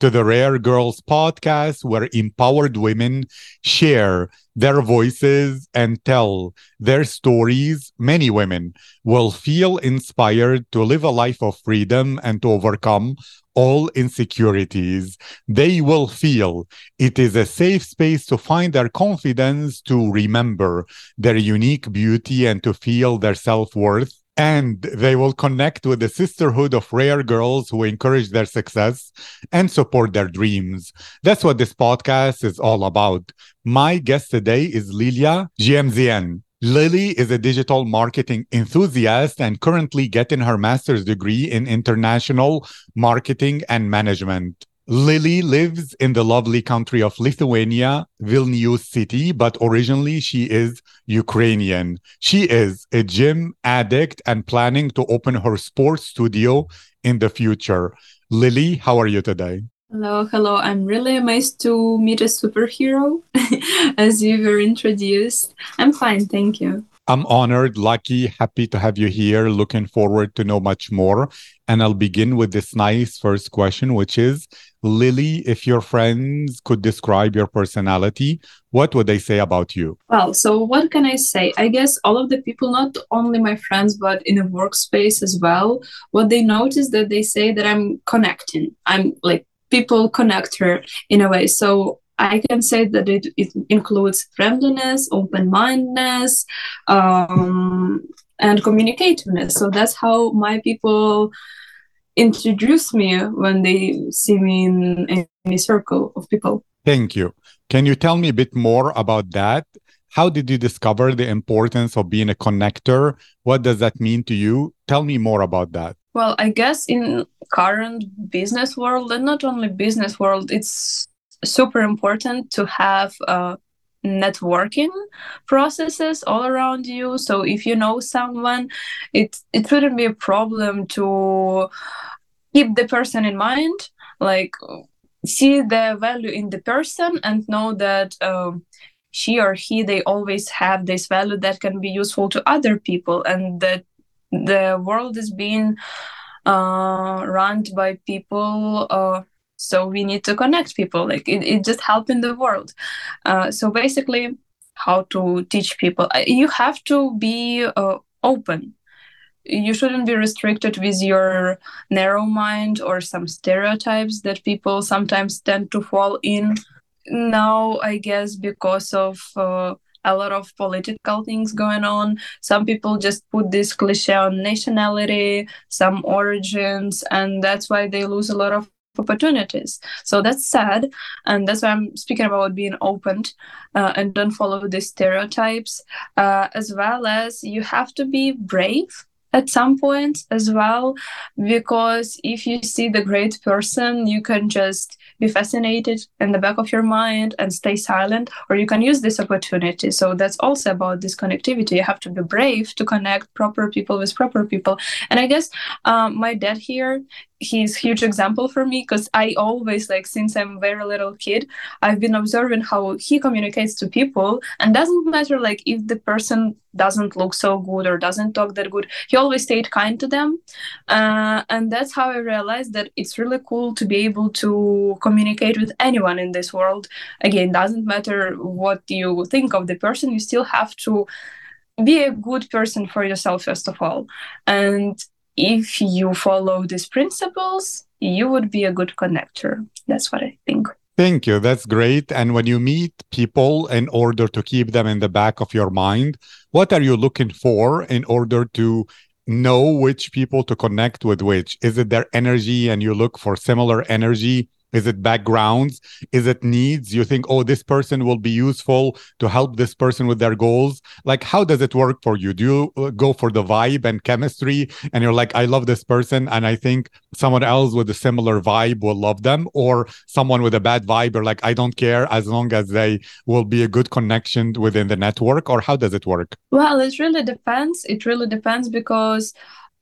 to the Rare Girls podcast, where empowered women share their voices and tell their stories, many women will feel inspired to live a life of freedom and to overcome all insecurities. They will feel it is a safe space to find their confidence, to remember their unique beauty, and to feel their self worth and they will connect with the sisterhood of rare girls who encourage their success and support their dreams. That's what this podcast is all about. My guest today is Liliia GMZN. Lily is a digital marketing enthusiast and currently getting her master's degree in international marketing and management. Lily lives in the lovely country of Lithuania, Vilnius city, but originally she is Ukrainian. She is a gym addict and planning to open her sports studio in the future. Lily, how are you today? Hello, hello. I'm really amazed to meet a superhero as you were introduced. I'm fine, thank you. I'm honored, lucky, happy to have you here. Looking forward to know much more. And I'll begin with this nice first question, which is Lily, if your friends could describe your personality, what would they say about you? Well, so what can I say? I guess all of the people, not only my friends, but in a workspace as well, what they notice that they say that I'm connecting. I'm like people connect her in a way. So I can say that it, it includes friendliness, open mindedness, um, and communicativeness. So that's how my people introduce me when they see me in any circle of people. Thank you. Can you tell me a bit more about that? How did you discover the importance of being a connector? What does that mean to you? Tell me more about that. Well, I guess in current business world and not only business world, it's super important to have uh, networking processes all around you. So if you know someone it it wouldn't be a problem to keep the person in mind like see the value in the person and know that um, she or he they always have this value that can be useful to other people and that the world is being uh, run by people uh, so we need to connect people like it, it just help in the world. Uh, so basically how to teach people. You have to be uh, open. You shouldn't be restricted with your narrow mind or some stereotypes that people sometimes tend to fall in. Now i guess because of uh, a lot of political things going on. Some people just put this cliche on nationality, some origins, and that's why they lose a lot of opportunities. So that's sad, and that's why I'm speaking about being open uh, and don't follow the stereotypes, uh, as well as you have to be brave at some point as well because if you see the great person you can just be fascinated in the back of your mind and stay silent or you can use this opportunity. So that's also about this connectivity. You have to be brave to connect proper people with proper people. And i guess um, my dad here he's huge example for me because I always like since I'm very little kid, I've been observing how he communicates to people and doesn't matter like if the person doesn't look so good or doesn't talk that good, he always stayed kind to them. Uh, and that's how I realized that it's really cool to be able to communicate with anyone in this world. Again, doesn't matter what you think of the person, you still have to be a good person for yourself first of all and if you follow these principles, you would be a good connector. That's what I think. Thank you. That's great. And when you meet people in order to keep them in the back of your mind, what are you looking for in order to know which people to connect with which? Is it their energy and you look for similar energy Is it backgrounds? Is it needs? You think, oh, this person will be useful to help this person with their goals? Like, how does it work for you? Do you uh, go for the vibe and chemistry and you're like, I love this person and I think someone else with a similar vibe will love them? Or someone with a bad vibe, or like, I don't care as long as they will be a good connection within the network? Or how does it work? Well, it really depends. It really depends because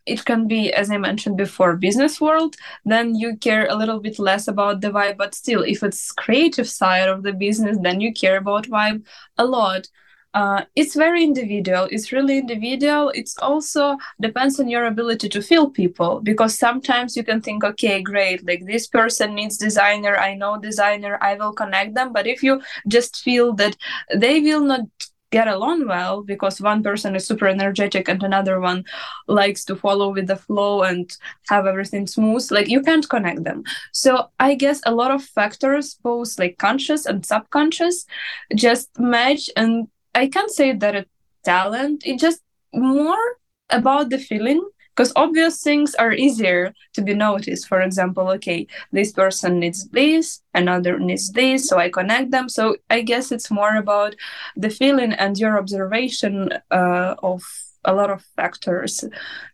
it can be as i mentioned before business world then you care a little bit less about the vibe but still if it's creative side of the business then you care about vibe a lot. Uh, it's very individual. It's really individual. It's also depends on your ability to feel people because sometimes you can think okay great like this person needs designer. I know designer. I will connect them. But if you just feel that they will not get along well because one person is super energetic and another one likes to follow with the flow and have everything smooth. Like you can't connect them. So i guess a lot of factors both like conscious and subconscious just match. And i can't say that a talent it's just more about the feeling because obvious things are easier to be noticed. For example okay this person needs this another needs this so i connect them. So i guess it's more about the feeling and your observation uh, of a lot of factors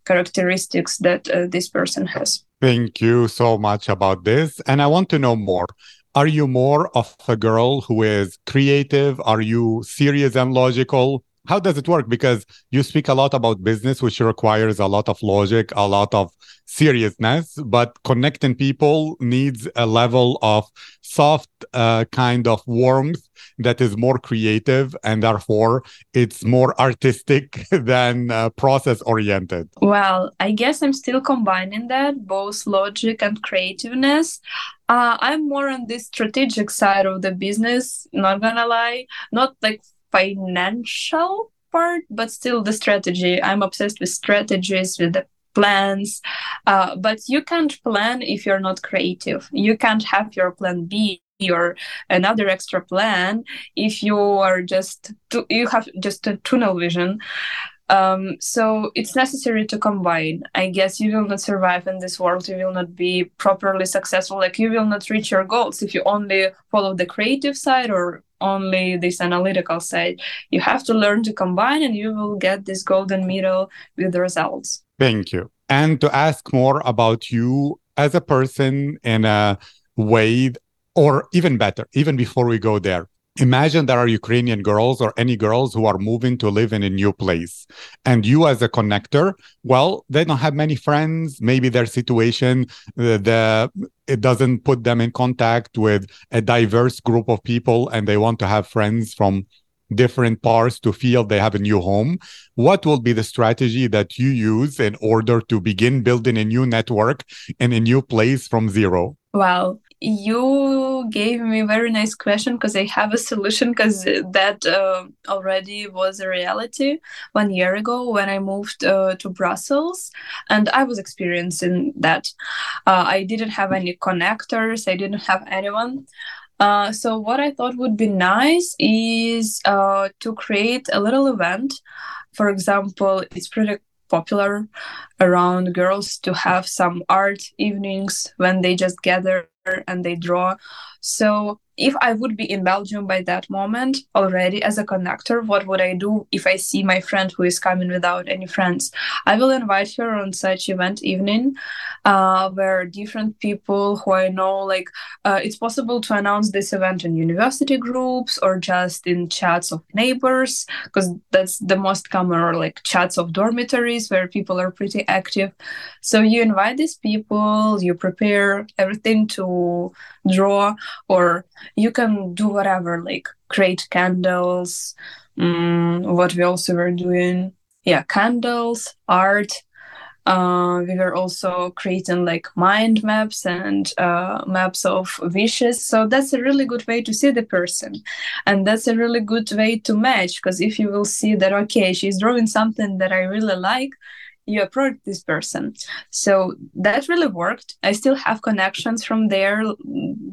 characteristics that uh, this person has. Thank you so much about this. And i want to know more. Are you more of a girl who is creative? Are you serious and logical how does it work? Because you speak a lot about business which requires a lot of logic a lot of seriousness but connecting people needs a level of soft uh, kind of warmth that is more creative and therefore it's more artistic than uh, process oriented well i guess i'm still combining that both logic and creativeness. Uh, i'm more on the strategic side of the business not gonna lie. Not like financial part, but still the strategy. I'm obsessed with strategies, with the plans. Uh, but you can't plan if you're not creative. You can't have your plan B or another extra plan if you are just to, you have just a tunnel vision um, so it's necessary to combine. I guess you will not survive in this world. You will not be properly successful. Like you will not reach your goals if you only follow the creative side or only this analytical side. You have to learn to combine, and you will get this golden middle with the results. Thank you. And to ask more about you as a person in a way, or even better, even before we go there, imagine there are Ukrainian girls or any girls who are moving to live in a new place. And you, as a connector, well, they don't have many friends. Maybe their situation, the, the it doesn't put them in contact with a diverse group of people, and they want to have friends from different parts to feel they have a new home. What will be the strategy that you use in order to begin building a new network in a new place from zero? Well, you gave me a very nice question because I have a solution because that uh, already was a reality one year ago when I moved uh, to Brussels and I was experiencing that. Uh, I didn't have any connectors, I didn't have anyone. Uh, so what I thought would be nice is uh, to create a little event. For example, it's pretty popular around girls to have some art evenings when they just gather and they draw. So if I would be in Belgium by that moment already as a conductor, what would I do if I see my friend who is coming without any friends? I will invite her on such event evening uh, where different people who I know, like uh, it's possible to announce this event in university groups or just in chats of neighbors, because that's the most common, or like chats of dormitories where people are pretty active. So you invite these people, you prepare everything to draw or you can do whatever like create candles um, what we also were doing. Yeah candles art. Uh, we were also creating like mind maps and uh, maps of wishes. So that's a really good way to see the person. And that's a really good way to match because if you will see that okay she's drawing something that i really like you approach this person. So that really worked. I still have connections from there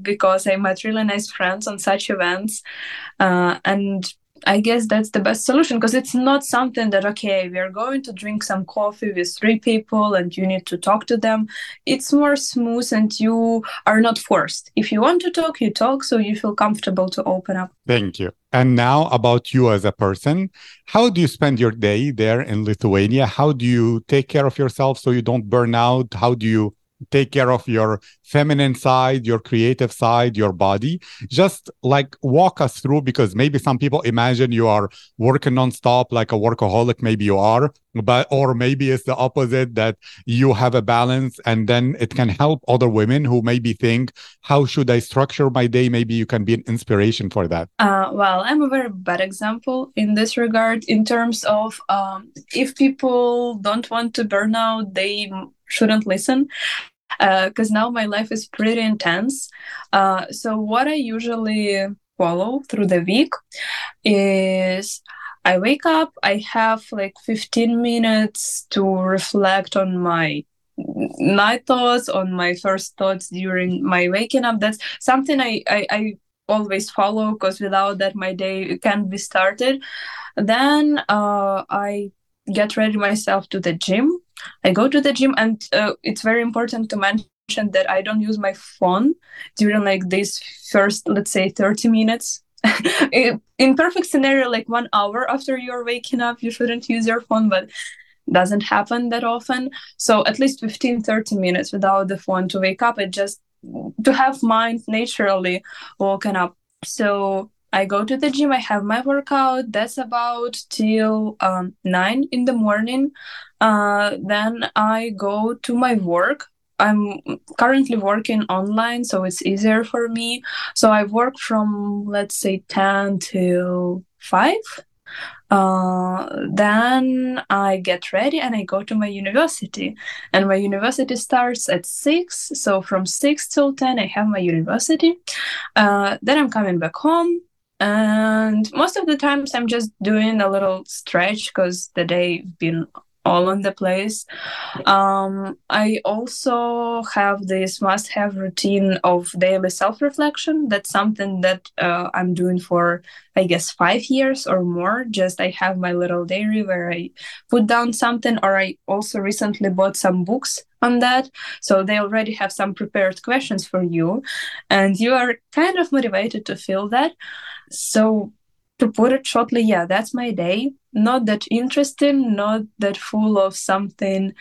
because i met really nice friends on such events uh, and I guess that's the best solution because it's not something that, okay, we are going to drink some coffee with three people and you need to talk to them. It's more smooth and you are not forced. If you want to talk, you talk so you feel comfortable to open up. Thank you. And now about you as a person. How do you spend your day there in Lithuania? How do you take care of yourself so you don't burn out? How do you take care of your feminine side, your creative side, your body. Just like walk us through because maybe some people imagine you are working nonstop like a workaholic. Maybe you are, but or maybe it's the opposite that you have a balance and then it can help other women who maybe think, how should I structure my day? Maybe you can be an inspiration for that. Uh, well, I'm a very bad example in this regard in terms of um, if people don't want to burn out, they shouldn't listen because uh, now my life is pretty intense. Uh, so what I usually follow through the week is I wake up, I have like 15 minutes to reflect on my night thoughts, on my first thoughts during my waking up. That's something I, I, I always follow because without that my day can't be started. Then uh, I get ready myself to the gym I go to the gym, and uh, it's very important to mention that I don't use my phone during like this first, let's say, 30 minutes. in perfect scenario, like one hour after you're waking up, you shouldn't use your phone, but doesn't happen that often. So at least 15, 30 minutes without the phone to wake up It just to have mind naturally woken up. So I go to the gym, I have my workout. That's about till um, nine in the morning. Uh, then I go to my work. I'm currently working online, so it's easier for me. So I work from let's say 10 to 5. Uh, then I get ready and I go to my university. And my university starts at 6. So from 6 till 10, I have my university. Uh, then I'm coming back home and most of the times i'm just doing a little stretch because the day been all on the place. Um, i also have this must have routine of daily self-reflection. That's something that uh, i'm doing for i guess five years or more. Just i have my little diary where i put down something or i also recently bought some books on that. So they already have some prepared questions for you. And you are kind of motivated to fill that so to put it shortly, yeah, that's my day. Not that interesting, not that full of something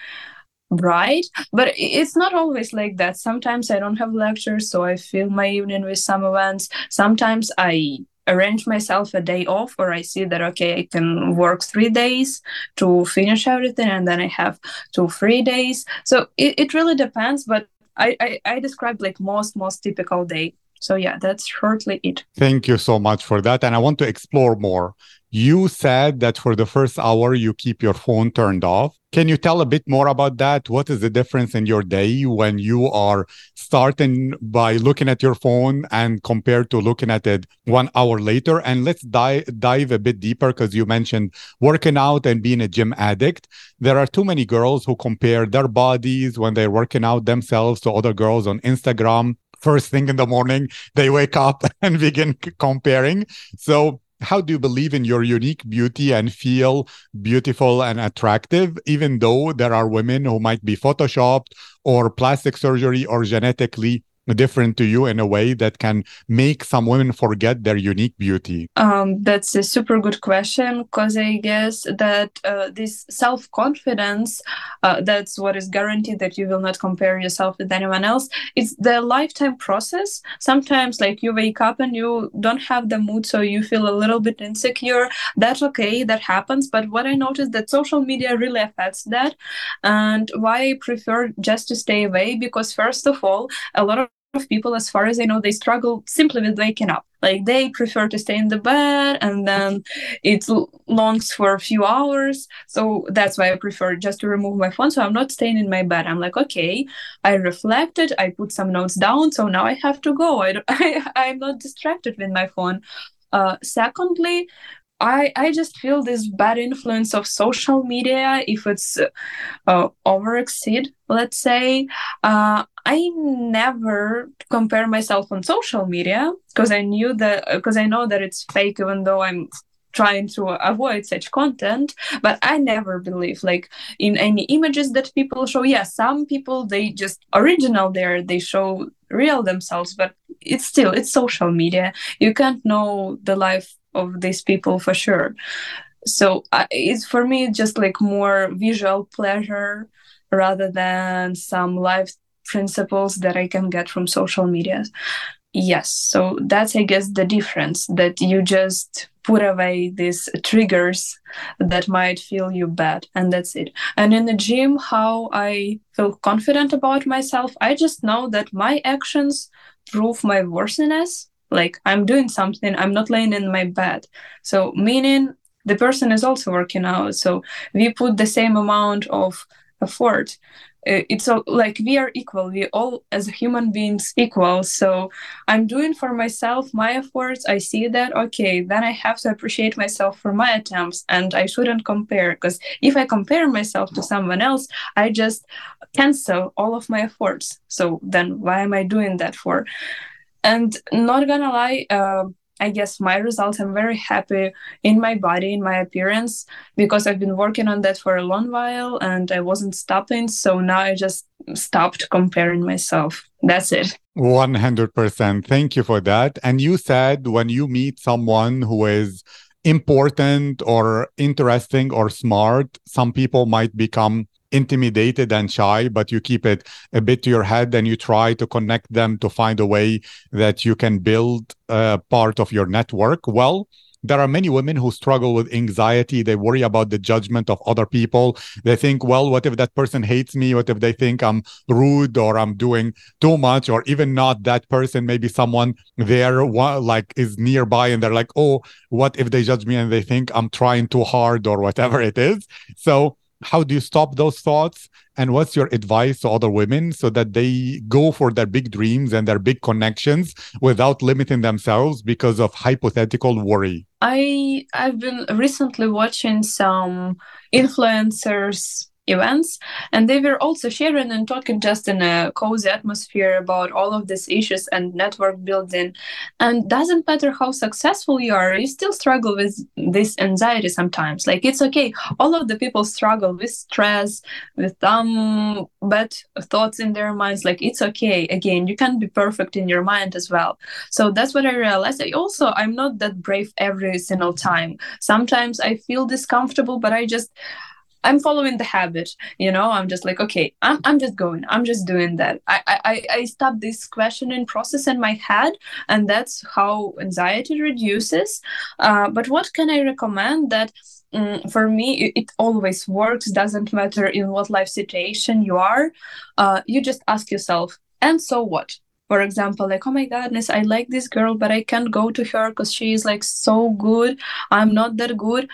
bright, but it's not always like that. Sometimes I don't have lectures, so I fill my evening with some events. Sometimes I arrange myself a day off or I see that okay, I can work three days to finish everything and then I have two free days. So it, it really depends, but I, I, I described like most most typical day so yeah that's shortly it. Thank you so much for that. And i want to explore more. You said that for the first hour you keep your phone turned off. Can you tell a bit more about that? What is the difference in your day when you are starting by looking at your phone and compared to looking at it one hour later? And let's dive dive a bit deeper because you mentioned working out and being a gym addict. There are too many girls who compare their bodies when they're working out themselves to other girls on instagram first thing in the morning they wake up and begin comparing. So how do you believe in your unique beauty and feel beautiful and attractive even though there are women who might be photoshopped or plastic surgery or genetically different to you in a way that can make some women forget their unique beauty? Um, that's a super good question because I guess that uh, this self confidence, uh, that's what is guaranteed that you will not compare yourself with anyone else. It's the lifetime process. Sometimes, like you wake up and you don't have the mood, so you feel a little bit insecure. That's okay, that happens. But what I noticed that social media really affects that, and why I prefer just to stay away because first of all, a lot of of people, as far as I know, they struggle simply with waking up. Like they prefer to stay in the bed and then it longs for a few hours. So that's why I prefer just to remove my phone. So I'm not staying in my bed. I'm like, okay, I reflected, I put some notes down. So now I have to go. I, I, I'm not distracted with my phone. Uh, secondly, I, I just feel this bad influence of social media if it's uh, over exceed let's say. Uh, i never compare myself on social media because i knew that because i know that it's fake even though i'm trying to avoid such content but i never believe like in any images that people show. Yeah some people they just original there they show real themselves but it's still it's social media. You can't know the life of these people for sure. So uh, it's for me just like more visual pleasure rather than some life principles that i can get from social media. Yes so that's i guess the difference that you just put away these triggers that might feel you bad and that's it. And in the gym how i feel confident about myself i just know that my actions prove my worthiness like i'm doing something i'm not laying in my bed. So meaning the person is also working out. So we put the same amount of effort. It's all like we are equal. We all as human beings equal. So i'm doing for myself my efforts. I see that okay then i have to appreciate myself for my attempts and i shouldn't compare. Because if i compare myself to someone else i just cancel all of my efforts. So then why am i doing that for and not gonna lie uh, I guess my results, I'm very happy in my body, in my appearance, because I've been working on that for a long while and I wasn't stopping. So now I just stopped comparing myself. That's it. 100%. Thank you for that. And you said when you meet someone who is important or interesting or smart, some people might become intimidated and shy, but you keep it a bit to your head and you try to connect them to find a way that you can build a part of your network. Well, there are many women who struggle with anxiety. They worry about the judgment of other people. They think, well, what if that person hates me? What if they think I'm rude or I'm doing too much or even not that person? Maybe someone there like is nearby and they're like, oh, what if they judge me and they think I'm trying too hard or whatever it is? So how do you stop those thoughts? And what's your advice to other women so that they go for their big dreams and their big connections without limiting themselves because of hypothetical worry? I i've been recently watching some influencers events. And they were also sharing and talking just in a cozy atmosphere about all of these issues and network building. And doesn't matter how successful you are you still struggle with this anxiety sometimes. Like it's okay. All of the people struggle with stress with um bad thoughts in their minds. Like it's okay. Again you can't be perfect in your mind as well. So that's what i realized. I also i'm not that brave every single time. Sometimes i feel discomfortable but i just I'm following the habit, you know. I'm just like, okay, I'm, I'm just going. I'm just doing that. I, I, I stop this questioning process in my head, and that's how anxiety reduces. Uh, but what can I recommend that? Um, for me, it, it, always works. Doesn't matter in what life situation you are. Uh, you just ask yourself, and so what? For example, like, oh my goodness, I like this girl, but I can't go to her because she is like so good. I'm not that good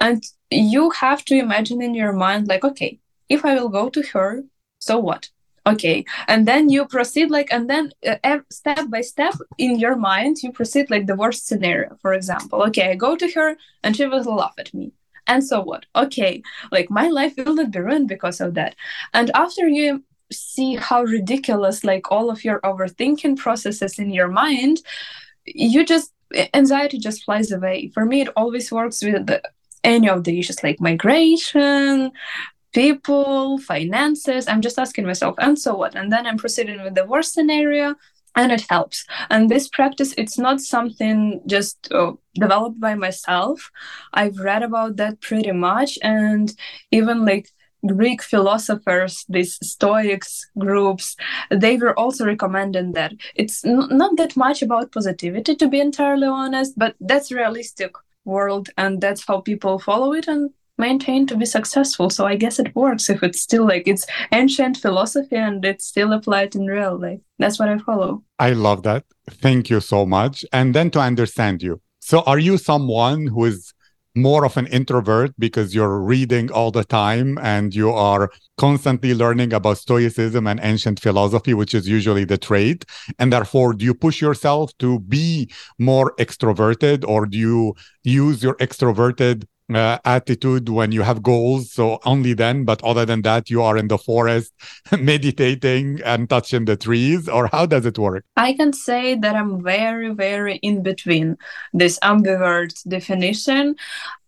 and you have to imagine in your mind like okay if i will go to her so what? Okay and then you proceed like and then uh, step by step in your mind you proceed like the worst scenario for example. Okay i go to her and she will laugh at me. And so what? Okay like my life will not be ruined because of that. And after you see how ridiculous like all of your overthinking processes in your mind you just anxiety just flies away. For me it always works with the any of the issues like migration, people, finances. I'm just asking myself, and so what? And then I'm proceeding with the worst scenario, and it helps. And this practice, it's not something just uh, developed by myself. I've read about that pretty much, and even like Greek philosophers, these Stoics groups, they were also recommending that. It's n- not that much about positivity, to be entirely honest, but that's realistic world and that's how people follow it and maintain to be successful. So i guess it works if it's still like it's ancient philosophy and it's still applied in real life. That's what i follow. I love that. Thank you so much. And then to understand you. So are you someone who is more of an introvert because you're reading all the time and you are constantly learning about stoicism and ancient philosophy which is usually the trait. And therefore do you push yourself to be more extroverted or do you use your extroverted uh, attitude when you have goals. So only then, but other than that, you are in the forest meditating and touching the trees, or how does it work? I can say that I'm very, very in between this ambivert definition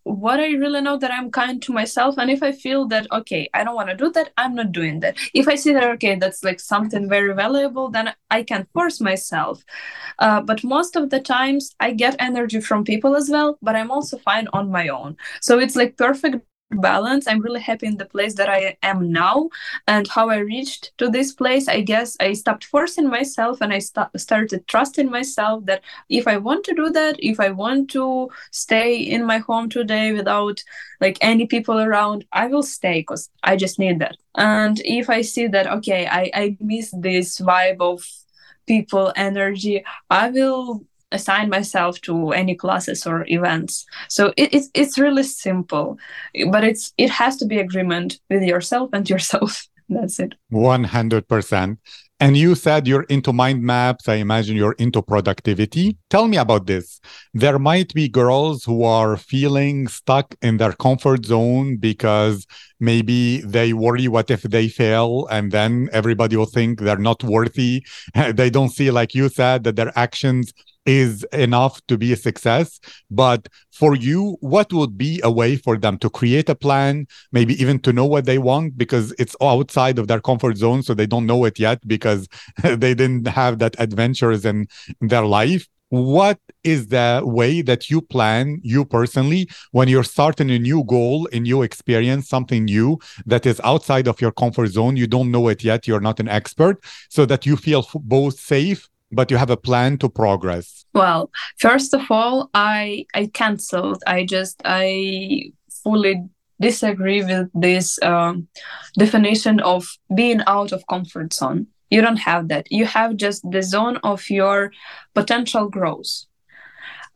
what I really know that I'm kind to myself. And if I feel that, okay, I don't want to do that, I'm not doing that. If I see that, okay, that's like something very valuable, then I can force myself. Uh, but most of the times I get energy from people as well, but I'm also fine on my own. So it's like perfect balance. I'm really happy in the place that i am now. And how i reached to this place i guess i stopped forcing myself and i st- started trusting myself that if i want to do that if i want to stay in my home today without like any people around i will stay because i just need that. And if i see that okay i i miss this vibe of people energy i will assign myself to any classes or events so it, it's it's really simple but it's it has to be agreement with yourself and yourself that's it 100% and you said you're into mind maps. I imagine you're into productivity. Tell me about this. There might be girls who are feeling stuck in their comfort zone because maybe they worry what if they fail and then everybody will think they're not worthy. they don't see, like you said, that their actions is enough to be a success. But for you, what would be a way for them to create a plan, maybe even to know what they want because it's outside of their comfort zone. So they don't know it yet because they didn't have that adventures in their life. What is the way that you plan, you personally, when you're starting a new goal, a new experience, something new that is outside of your comfort zone? You don't know it yet. You're not an expert. So that you feel both safe but you have a plan to progress. Well first of all i i canceled. I just i fully disagree with this um, definition of being out of comfort zone. You don't have that. You have just the zone of your potential growth.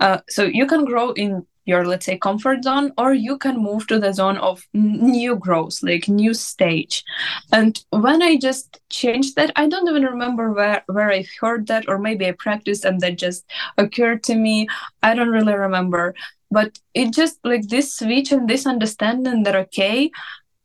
Uh, so you can grow in your let's say comfort zone or you can move to the zone of new growth like new stage. And when i just changed that i don't even remember where where i heard that or maybe i practiced and that just occurred to me. I don't really remember. But it just like this switch and this understanding that okay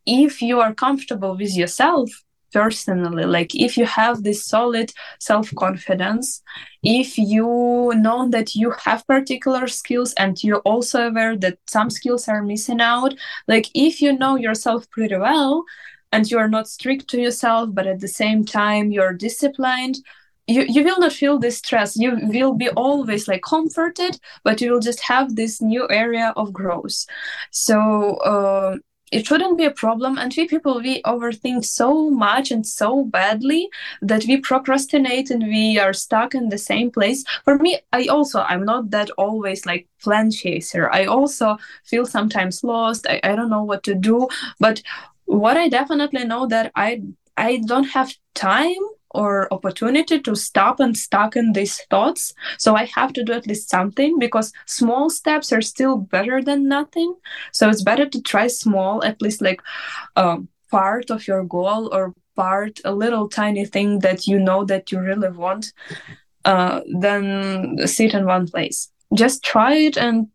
if you are comfortable with yourself personally like if you have this solid self-confidence if you know that you have particular skills and you're also aware that some skills are missing out like if you know yourself pretty well and you are not strict to yourself but at the same time you're disciplined you, you will not feel this stress. You will be always like comforted but you will just have this new area of growth. So uh, it shouldn't be a problem and we people we overthink so much and so badly that we procrastinate and we are stuck in the same place. For me i also i'm not that always like plan chaser. I also feel sometimes lost. I, I don't know what to do. But what i definitely know that i i don't have time or opportunity to stop and stuck in these thoughts. So i have to do at least something because small steps are still better than nothing. So it's better to try small at least like um, part of your goal or part a little tiny thing that you know that you really want uh, than sit in one place. Just try it and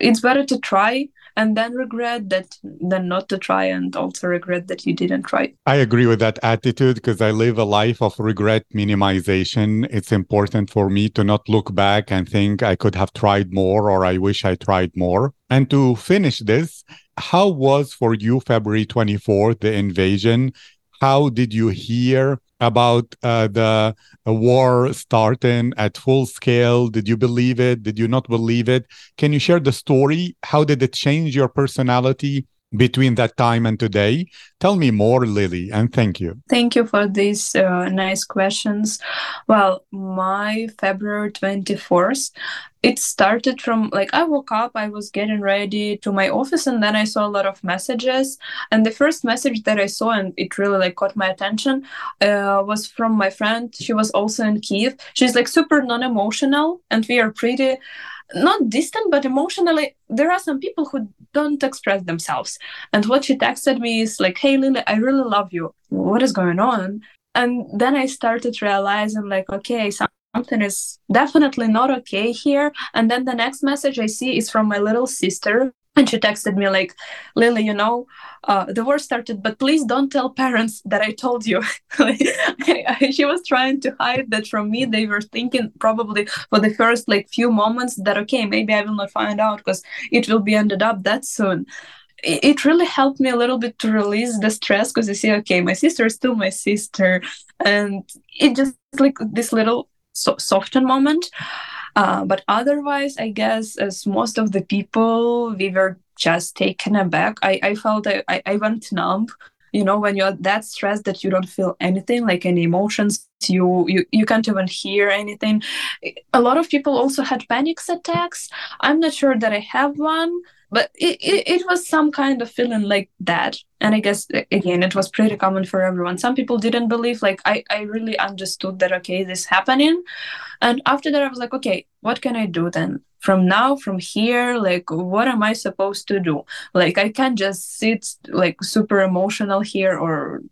it's better to try and then regret that then not to try and also regret that you didn't try. I agree with that attitude because i live a life of regret minimization. It's important for me to not look back and think i could have tried more or i wish i tried more. And to finish this how was for you february 24th the invasion how did you hear about uh, the war starting at full scale? Did you believe it? Did you not believe it? Can you share the story? How did it change your personality? Between that time and today. Tell me more, Lily, and thank you. Thank you for these uh, nice questions. Well, my February 24th, it started from like I woke up, I was getting ready to my office, and then I saw a lot of messages. And the first message that I saw, and it really like caught my attention, uh, was from my friend. She was also in Kiev. She's like super non emotional, and we are pretty not distant but emotionally there are some people who don't express themselves. And what she texted me is like hey lily i really love you. What is going on? And then i started realizing like okay something is definitely not okay here. And then the next message i see is from my little sister and she texted me like lily you know uh, the war started but please don't tell parents that i told you. She was trying to hide that from me. They were thinking probably for the first like few moments that okay maybe i will not find out because it will be ended up that soon. It really helped me a little bit to release the stress because you see okay my sister is still my sister. And it just like this little so- soften moment uh, but otherwise, I guess, as most of the people, we were just taken aback. I, I felt I, I went numb. You know, when you're that stressed that you don't feel anything, like any emotions, you, you you can't even hear anything. A lot of people also had panic attacks. I'm not sure that I have one, but it, it, it, was some kind of feeling like that. And i guess again it was pretty common for everyone. Some people didn't believe like i, I really understood that okay this happening. And after that i was like okay what can i do then? From now from here like what am i supposed to do? Like i can't just sit like super emotional here or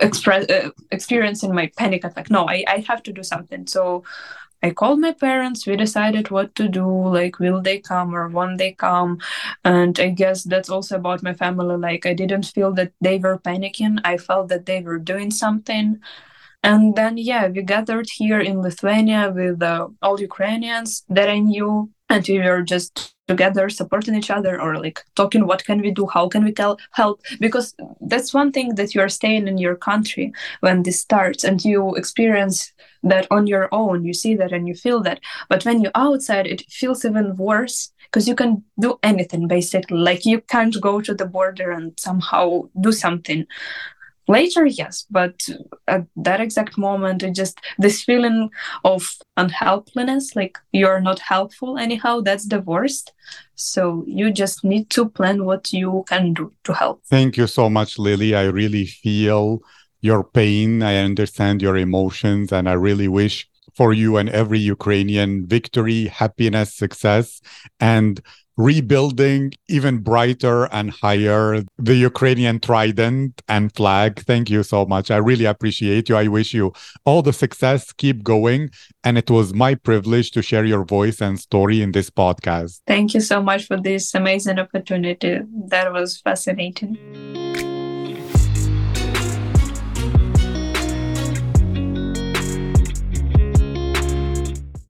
express uh, experiencing my panic attack. No I, I have to do something. So I called my parents. We decided what to do. Like, will they come or won't they come? And I guess that's also about my family. Like, I didn't feel that they were panicking. I felt that they were doing something. And then, yeah, we gathered here in Lithuania with uh, all Ukrainians that I knew, and we were just together supporting each other or like talking what can we do how can we help? Because that's one thing that you're staying in your country when this starts and you experience that on your own. You see that and you feel that. But when you're outside it feels even worse because you can do anything basically. Like you can't go to the border and somehow do something later yes but at that exact moment it just this feeling of unhelpfulness like you're not helpful anyhow that's the worst. So you just need to plan what you can do to help. Thank you so much lily. I really feel your pain. I understand your emotions and i really wish for you and every ukrainian victory happiness success and rebuilding even brighter and higher the Ukrainian trident and flag. Thank you so much. I really appreciate you. I wish you all the success. Keep going. And it was my privilege to share your voice and story in this podcast. Thank you so much for this amazing opportunity. That was fascinating.